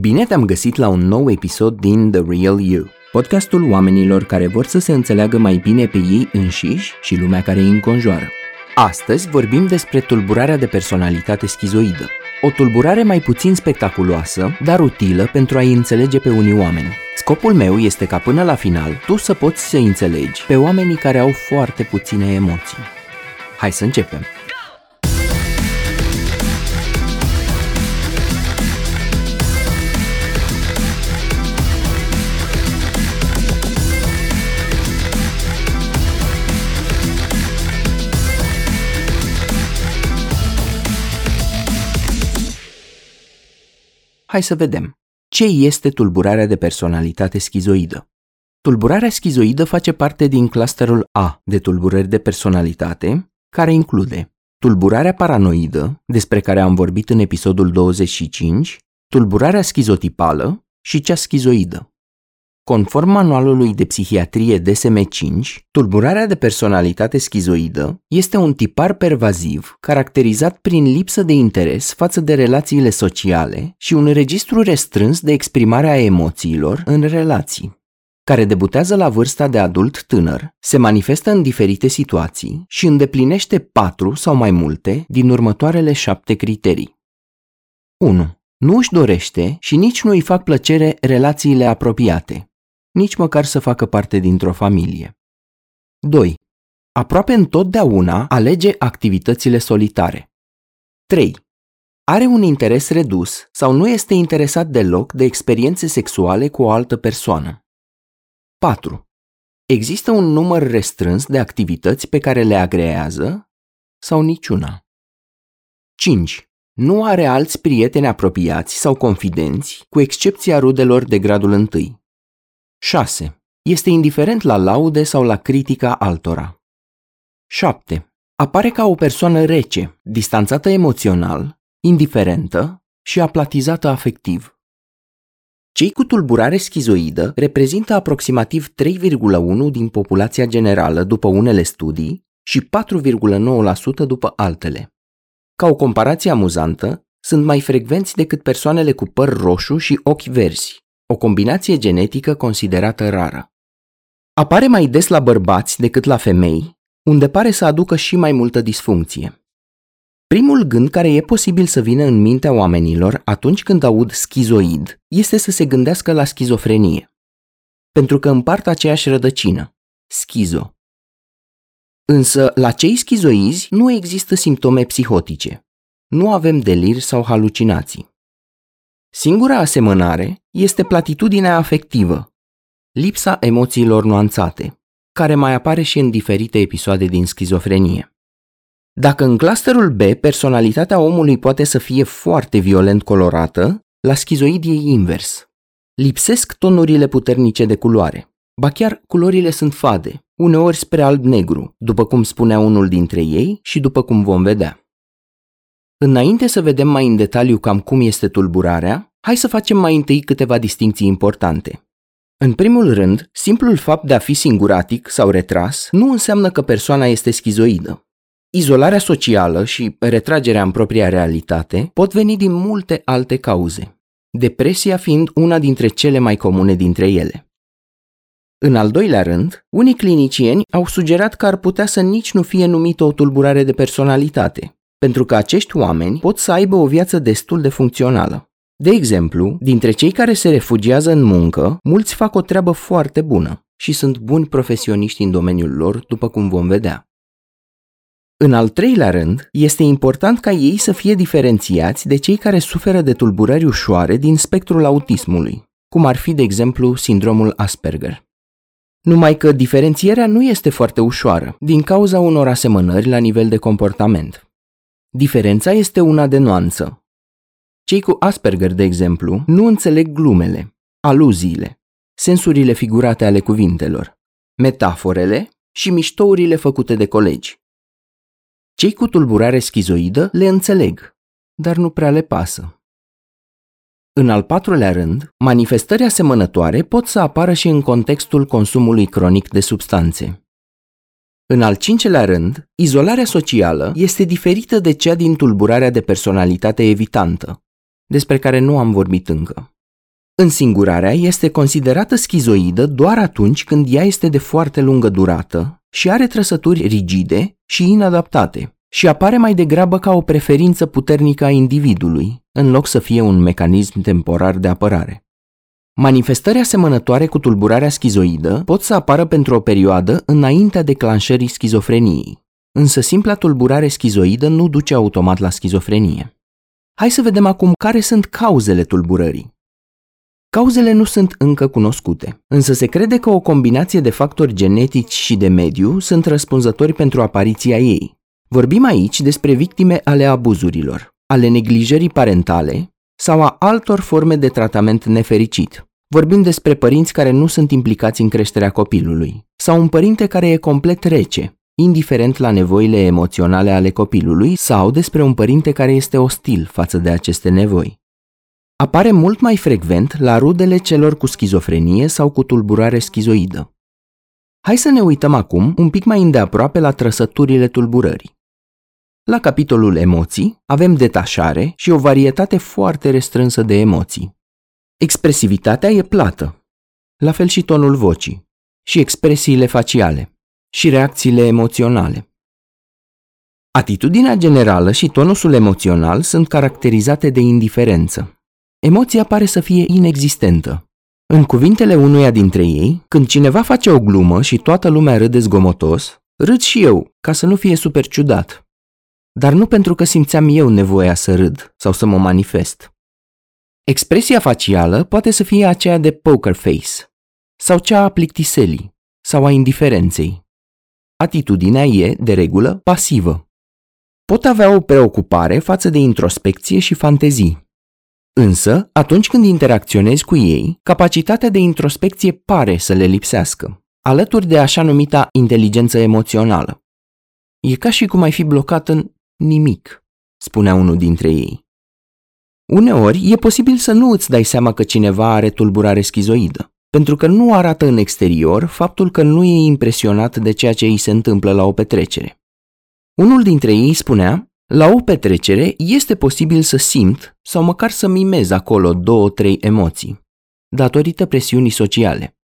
Bine te-am găsit la un nou episod din The Real You, podcastul oamenilor care vor să se înțeleagă mai bine pe ei înșiși și lumea care îi înconjoară. Astăzi vorbim despre tulburarea de personalitate schizoidă, o tulburare mai puțin spectaculoasă, dar utilă pentru a-i înțelege pe unii oameni. Scopul meu este ca până la final tu să poți să înțelegi pe oamenii care au foarte puține emoții. Hai să începem! Hai să vedem. Ce este tulburarea de personalitate schizoidă? Tulburarea schizoidă face parte din clusterul A de tulburări de personalitate, care include tulburarea paranoidă, despre care am vorbit în episodul 25, tulburarea schizotipală și cea schizoidă. Conform manualului de psihiatrie DSM-5, tulburarea de personalitate schizoidă este un tipar pervaziv caracterizat prin lipsă de interes față de relațiile sociale și un registru restrâns de exprimare a emoțiilor în relații care debutează la vârsta de adult tânăr, se manifestă în diferite situații și îndeplinește patru sau mai multe din următoarele șapte criterii. 1. Nu își dorește și nici nu îi fac plăcere relațiile apropiate, nici măcar să facă parte dintr-o familie. 2. Aproape întotdeauna alege activitățile solitare. 3. Are un interes redus sau nu este interesat deloc de experiențe sexuale cu o altă persoană. 4. Există un număr restrâns de activități pe care le agrează sau niciuna. 5. Nu are alți prieteni apropiați sau confidenți, cu excepția rudelor de gradul 1. 6. Este indiferent la laude sau la critica altora. 7. Apare ca o persoană rece, distanțată emoțional, indiferentă și aplatizată afectiv. Cei cu tulburare schizoidă reprezintă aproximativ 3,1 din populația generală după unele studii și 4,9% după altele. Ca o comparație amuzantă, sunt mai frecvenți decât persoanele cu păr roșu și ochi verzi, o combinație genetică considerată rară. Apare mai des la bărbați decât la femei, unde pare să aducă și mai multă disfuncție. Primul gând care e posibil să vină în mintea oamenilor atunci când aud schizoid este să se gândească la schizofrenie. Pentru că împart aceeași rădăcină, schizo. Însă, la cei schizoizi nu există simptome psihotice. Nu avem delir sau halucinații. Singura asemănare este platitudinea afectivă, lipsa emoțiilor nuanțate, care mai apare și în diferite episoade din schizofrenie. Dacă în clusterul B personalitatea omului poate să fie foarte violent colorată, la schizoid e invers. Lipsesc tonurile puternice de culoare. Ba chiar culorile sunt fade, uneori spre alb-negru, după cum spunea unul dintre ei și după cum vom vedea. Înainte să vedem mai în detaliu cam cum este tulburarea, hai să facem mai întâi câteva distinții importante. În primul rând, simplul fapt de a fi singuratic sau retras nu înseamnă că persoana este schizoidă. Izolarea socială și retragerea în propria realitate pot veni din multe alte cauze, depresia fiind una dintre cele mai comune dintre ele. În al doilea rând, unii clinicieni au sugerat că ar putea să nici nu fie numită o tulburare de personalitate, pentru că acești oameni pot să aibă o viață destul de funcțională. De exemplu, dintre cei care se refugiază în muncă, mulți fac o treabă foarte bună și sunt buni profesioniști în domeniul lor, după cum vom vedea. În al treilea rând, este important ca ei să fie diferențiați de cei care suferă de tulburări ușoare din spectrul autismului, cum ar fi, de exemplu, sindromul Asperger. Numai că diferențierea nu este foarte ușoară, din cauza unor asemănări la nivel de comportament. Diferența este una de nuanță. Cei cu Asperger, de exemplu, nu înțeleg glumele, aluziile, sensurile figurate ale cuvintelor, metaforele și miștourile făcute de colegi. Cei cu tulburare schizoidă le înțeleg, dar nu prea le pasă. În al patrulea rând, manifestări asemănătoare pot să apară și în contextul consumului cronic de substanțe. În al cincelea rând, izolarea socială este diferită de cea din tulburarea de personalitate evitantă, despre care nu am vorbit încă. Însingurarea este considerată schizoidă doar atunci când ea este de foarte lungă durată și are trăsături rigide și inadaptate și apare mai degrabă ca o preferință puternică a individului, în loc să fie un mecanism temporar de apărare. Manifestări asemănătoare cu tulburarea schizoidă pot să apară pentru o perioadă înaintea declanșării schizofreniei, însă simpla tulburare schizoidă nu duce automat la schizofrenie. Hai să vedem acum care sunt cauzele tulburării. Cauzele nu sunt încă cunoscute, însă se crede că o combinație de factori genetici și de mediu sunt răspunzători pentru apariția ei. Vorbim aici despre victime ale abuzurilor, ale neglijării parentale sau a altor forme de tratament nefericit. Vorbim despre părinți care nu sunt implicați în creșterea copilului, sau un părinte care e complet rece, indiferent la nevoile emoționale ale copilului, sau despre un părinte care este ostil față de aceste nevoi. Apare mult mai frecvent la rudele celor cu schizofrenie sau cu tulburare schizoidă. Hai să ne uităm acum un pic mai îndeaproape la trăsăturile tulburării. La capitolul emoții avem detașare și o varietate foarte restrânsă de emoții. Expresivitatea e plată, la fel și tonul vocii, și expresiile faciale, și reacțiile emoționale. Atitudinea generală și tonusul emoțional sunt caracterizate de indiferență. Emoția pare să fie inexistentă. În cuvintele unuia dintre ei, când cineva face o glumă și toată lumea râde zgomotos, râd și eu, ca să nu fie super ciudat. Dar nu pentru că simțeam eu nevoia să râd sau să mă manifest. Expresia facială poate să fie aceea de poker face, sau cea a plictiselii, sau a indiferenței. Atitudinea e, de regulă, pasivă. Pot avea o preocupare față de introspecție și fantezii, Însă, atunci când interacționezi cu ei, capacitatea de introspecție pare să le lipsească, alături de așa numita inteligență emoțională. E ca și cum ai fi blocat în nimic, spunea unul dintre ei. Uneori, e posibil să nu îți dai seama că cineva are tulburare schizoidă, pentru că nu arată în exterior faptul că nu e impresionat de ceea ce îi se întâmplă la o petrecere. Unul dintre ei spunea la o petrecere este posibil să simt sau măcar să mimez acolo două-trei emoții, datorită presiunii sociale.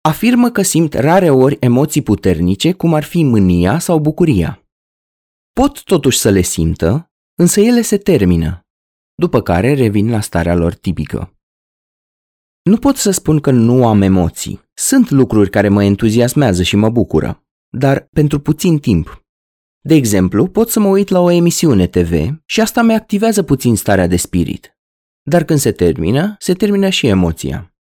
Afirmă că simt rare ori emoții puternice, cum ar fi mânia sau bucuria. Pot totuși să le simtă, însă ele se termină, după care revin la starea lor tipică. Nu pot să spun că nu am emoții. Sunt lucruri care mă entuziasmează și mă bucură, dar pentru puțin timp, de exemplu, pot să mă uit la o emisiune TV și asta mi activează puțin starea de spirit. Dar când se termină, se termină și emoția.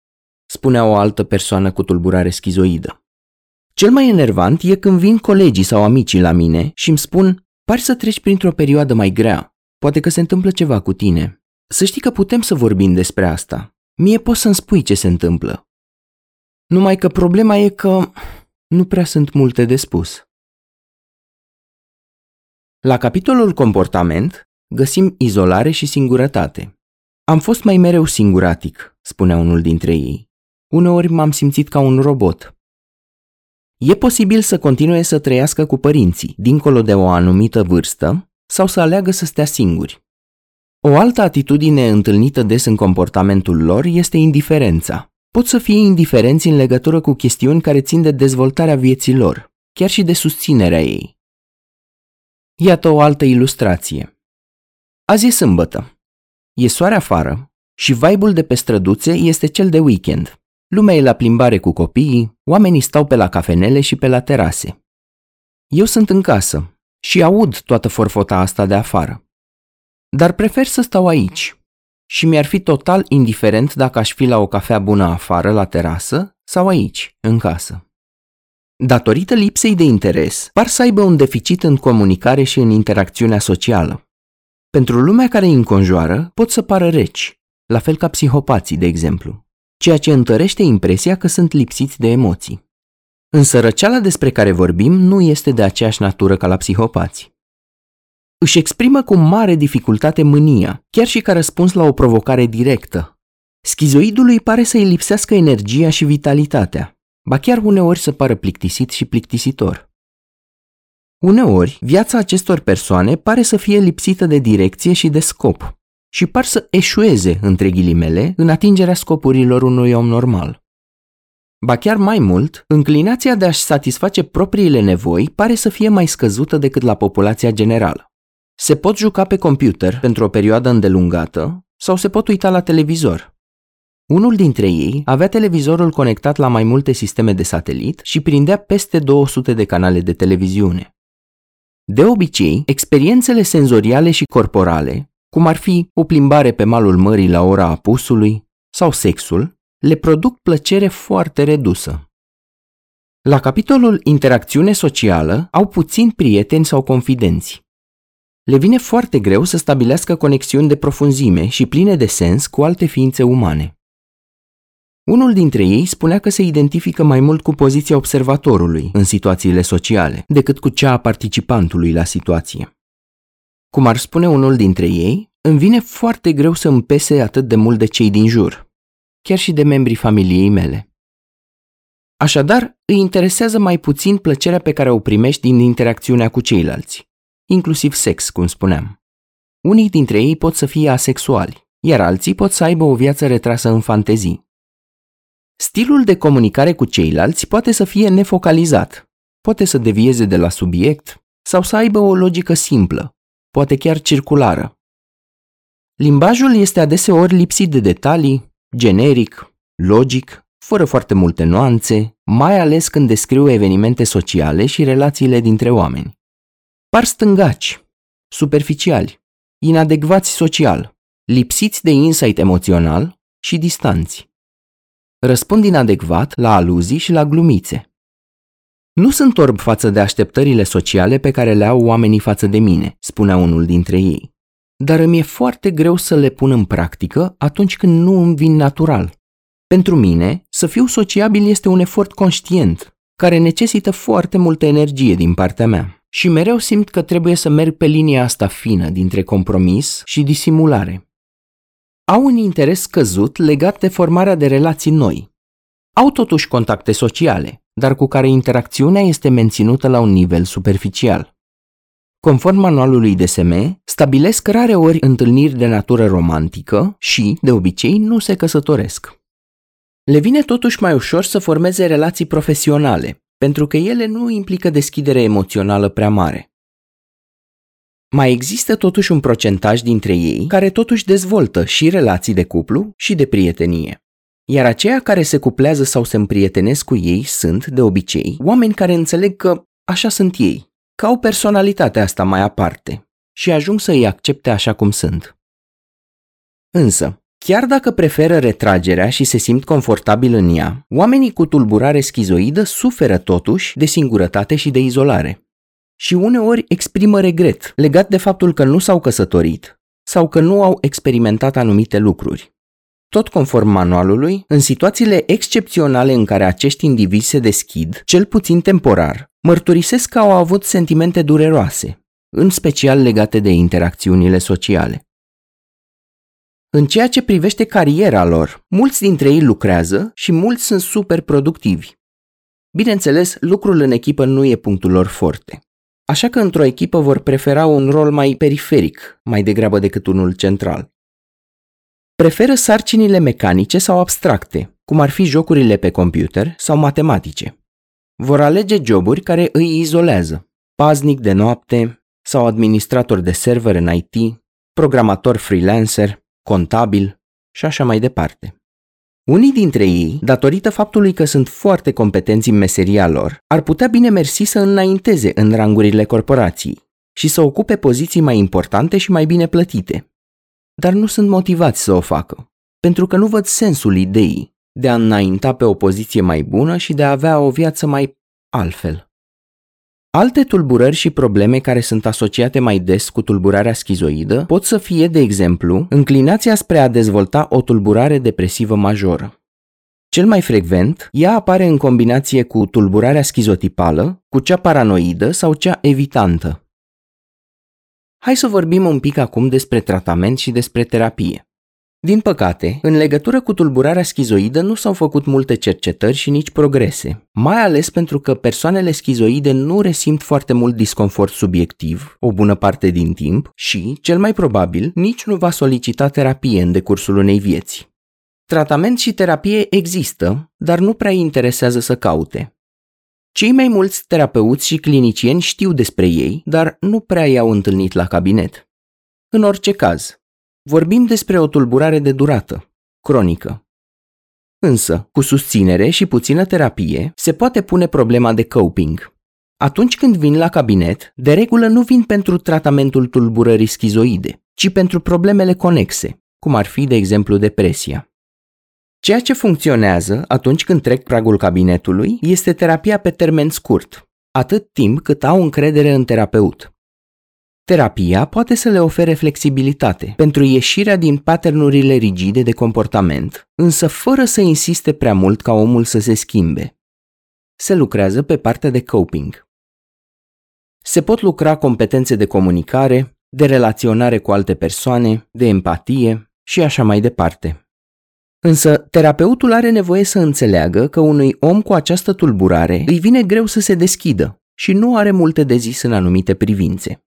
Spunea o altă persoană cu tulburare schizoidă. Cel mai enervant e când vin colegii sau amicii la mine și îmi spun Pari să treci printr-o perioadă mai grea. Poate că se întâmplă ceva cu tine. Să știi că putem să vorbim despre asta. Mie poți să-mi spui ce se întâmplă. Numai că problema e că nu prea sunt multe de spus. La capitolul comportament găsim izolare și singurătate. Am fost mai mereu singuratic, spunea unul dintre ei. Uneori m-am simțit ca un robot. E posibil să continue să trăiască cu părinții, dincolo de o anumită vârstă, sau să aleagă să stea singuri. O altă atitudine întâlnită des în comportamentul lor este indiferența. Pot să fie indiferenți în legătură cu chestiuni care țin de dezvoltarea vieții lor, chiar și de susținerea ei. Iată o altă ilustrație. Azi e sâmbătă. E soare afară și vibe de pe străduțe este cel de weekend. Lumea e la plimbare cu copiii, oamenii stau pe la cafenele și pe la terase. Eu sunt în casă și aud toată forfota asta de afară. Dar prefer să stau aici și mi-ar fi total indiferent dacă aș fi la o cafea bună afară, la terasă, sau aici, în casă. Datorită lipsei de interes, par să aibă un deficit în comunicare și în interacțiunea socială. Pentru lumea care îi înconjoară, pot să pară reci, la fel ca psihopații, de exemplu, ceea ce întărește impresia că sunt lipsiți de emoții. Însă răceala despre care vorbim nu este de aceeași natură ca la psihopați. Își exprimă cu mare dificultate mânia, chiar și ca răspuns la o provocare directă. Schizoidului pare să-i lipsească energia și vitalitatea, ba chiar uneori să pară plictisit și plictisitor. Uneori, viața acestor persoane pare să fie lipsită de direcție și de scop. Și par să eșueze, între ghilimele, în atingerea scopurilor unui om normal. Ba chiar mai mult, înclinația de a-și satisface propriile nevoi pare să fie mai scăzută decât la populația generală. Se pot juca pe computer pentru o perioadă îndelungată sau se pot uita la televizor. Unul dintre ei avea televizorul conectat la mai multe sisteme de satelit și prindea peste 200 de canale de televiziune. De obicei, experiențele senzoriale și corporale, cum ar fi o plimbare pe malul mării la ora apusului sau sexul, le produc plăcere foarte redusă. La capitolul interacțiune socială au puțin prieteni sau confidenți. Le vine foarte greu să stabilească conexiuni de profunzime și pline de sens cu alte ființe umane. Unul dintre ei spunea că se identifică mai mult cu poziția observatorului în situațiile sociale decât cu cea a participantului la situație. Cum ar spune unul dintre ei, îmi vine foarte greu să îmi pese atât de mult de cei din jur, chiar și de membrii familiei mele. Așadar, îi interesează mai puțin plăcerea pe care o primești din interacțiunea cu ceilalți, inclusiv sex, cum spuneam. Unii dintre ei pot să fie asexuali, iar alții pot să aibă o viață retrasă în fantezii. Stilul de comunicare cu ceilalți poate să fie nefocalizat, poate să devieze de la subiect sau să aibă o logică simplă, poate chiar circulară. Limbajul este adeseori lipsit de detalii, generic, logic, fără foarte multe nuanțe, mai ales când descriu evenimente sociale și relațiile dintre oameni. Par stângaci, superficiali, inadecvați social, lipsiți de insight emoțional și distanți. Răspund inadecvat la aluzii și la glumițe. Nu sunt orb față de așteptările sociale pe care le au oamenii față de mine, spunea unul dintre ei. Dar îmi e foarte greu să le pun în practică atunci când nu îmi vin natural. Pentru mine, să fiu sociabil este un efort conștient, care necesită foarte multă energie din partea mea. Și mereu simt că trebuie să merg pe linia asta fină dintre compromis și disimulare au un interes scăzut legat de formarea de relații noi. Au totuși contacte sociale, dar cu care interacțiunea este menținută la un nivel superficial. Conform manualului DSM, stabilesc rare ori întâlniri de natură romantică și, de obicei, nu se căsătoresc. Le vine totuși mai ușor să formeze relații profesionale, pentru că ele nu implică deschidere emoțională prea mare. Mai există totuși un procentaj dintre ei care totuși dezvoltă și relații de cuplu și de prietenie. Iar aceia care se cuplează sau se împrietenesc cu ei sunt, de obicei, oameni care înțeleg că așa sunt ei, că au personalitatea asta mai aparte și ajung să îi accepte așa cum sunt. Însă, chiar dacă preferă retragerea și se simt confortabil în ea, oamenii cu tulburare schizoidă suferă totuși de singurătate și de izolare și uneori exprimă regret legat de faptul că nu s-au căsătorit sau că nu au experimentat anumite lucruri. Tot conform manualului, în situațiile excepționale în care acești indivizi se deschid, cel puțin temporar, mărturisesc că au avut sentimente dureroase, în special legate de interacțiunile sociale. În ceea ce privește cariera lor, mulți dintre ei lucrează și mulți sunt super productivi. Bineînțeles, lucrul în echipă nu e punctul lor forte. Așa că într-o echipă vor prefera un rol mai periferic, mai degrabă decât unul central. Preferă sarcinile mecanice sau abstracte, cum ar fi jocurile pe computer sau matematice. Vor alege joburi care îi izolează, paznic de noapte sau administrator de server în IT, programator freelancer, contabil și așa mai departe. Unii dintre ei, datorită faptului că sunt foarte competenți în meseria lor, ar putea bine mersi să înainteze în rangurile corporației și să ocupe poziții mai importante și mai bine plătite. Dar nu sunt motivați să o facă, pentru că nu văd sensul ideii de a înainta pe o poziție mai bună și de a avea o viață mai altfel. Alte tulburări și probleme care sunt asociate mai des cu tulburarea schizoidă pot să fie, de exemplu, înclinația spre a dezvolta o tulburare depresivă majoră. Cel mai frecvent, ea apare în combinație cu tulburarea schizotipală, cu cea paranoidă sau cea evitantă. Hai să vorbim un pic acum despre tratament și despre terapie. Din păcate, în legătură cu tulburarea schizoidă nu s-au făcut multe cercetări și nici progrese, mai ales pentru că persoanele schizoide nu resimt foarte mult disconfort subiectiv, o bună parte din timp, și, cel mai probabil, nici nu va solicita terapie în decursul unei vieți. Tratament și terapie există, dar nu prea îi interesează să caute. Cei mai mulți terapeuți și clinicieni știu despre ei, dar nu prea i-au întâlnit la cabinet. În orice caz, vorbim despre o tulburare de durată, cronică. Însă, cu susținere și puțină terapie, se poate pune problema de coping. Atunci când vin la cabinet, de regulă nu vin pentru tratamentul tulburării schizoide, ci pentru problemele conexe, cum ar fi, de exemplu, depresia. Ceea ce funcționează atunci când trec pragul cabinetului este terapia pe termen scurt, atât timp cât au încredere în terapeut. Terapia poate să le ofere flexibilitate pentru ieșirea din patternurile rigide de comportament, însă fără să insiste prea mult ca omul să se schimbe. Se lucrează pe partea de coping. Se pot lucra competențe de comunicare, de relaționare cu alte persoane, de empatie și așa mai departe. Însă, terapeutul are nevoie să înțeleagă că unui om cu această tulburare îi vine greu să se deschidă și nu are multe de zis în anumite privințe.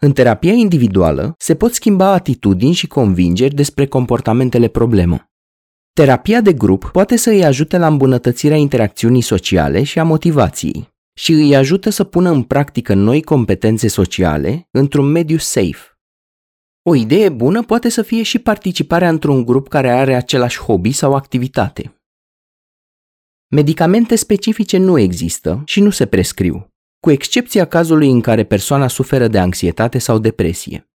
În terapia individuală se pot schimba atitudini și convingeri despre comportamentele problemă. Terapia de grup poate să îi ajute la îmbunătățirea interacțiunii sociale și a motivației și îi ajută să pună în practică noi competențe sociale într-un mediu safe. O idee bună poate să fie și participarea într-un grup care are același hobby sau activitate. Medicamente specifice nu există și nu se prescriu, cu excepția cazului în care persoana suferă de anxietate sau depresie.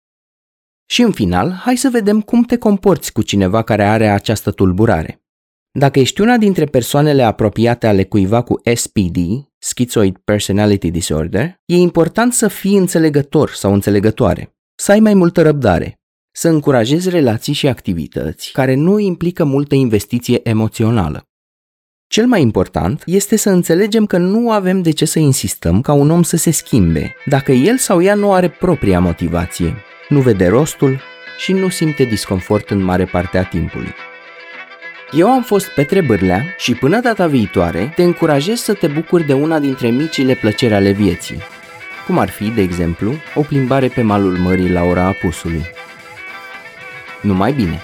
Și în final, hai să vedem cum te comporți cu cineva care are această tulburare. Dacă ești una dintre persoanele apropiate ale cuiva cu SPD, Schizoid Personality Disorder, e important să fii înțelegător sau înțelegătoare să ai mai multă răbdare, să încurajezi relații și activități care nu implică multă investiție emoțională. Cel mai important este să înțelegem că nu avem de ce să insistăm ca un om să se schimbe, dacă el sau ea nu are propria motivație, nu vede rostul și nu simte disconfort în mare parte a timpului. Eu am fost Petre Bârlea și până data viitoare te încurajez să te bucuri de una dintre micile plăceri ale vieții, cum ar fi, de exemplu, o plimbare pe malul mării la ora apusului. Numai bine!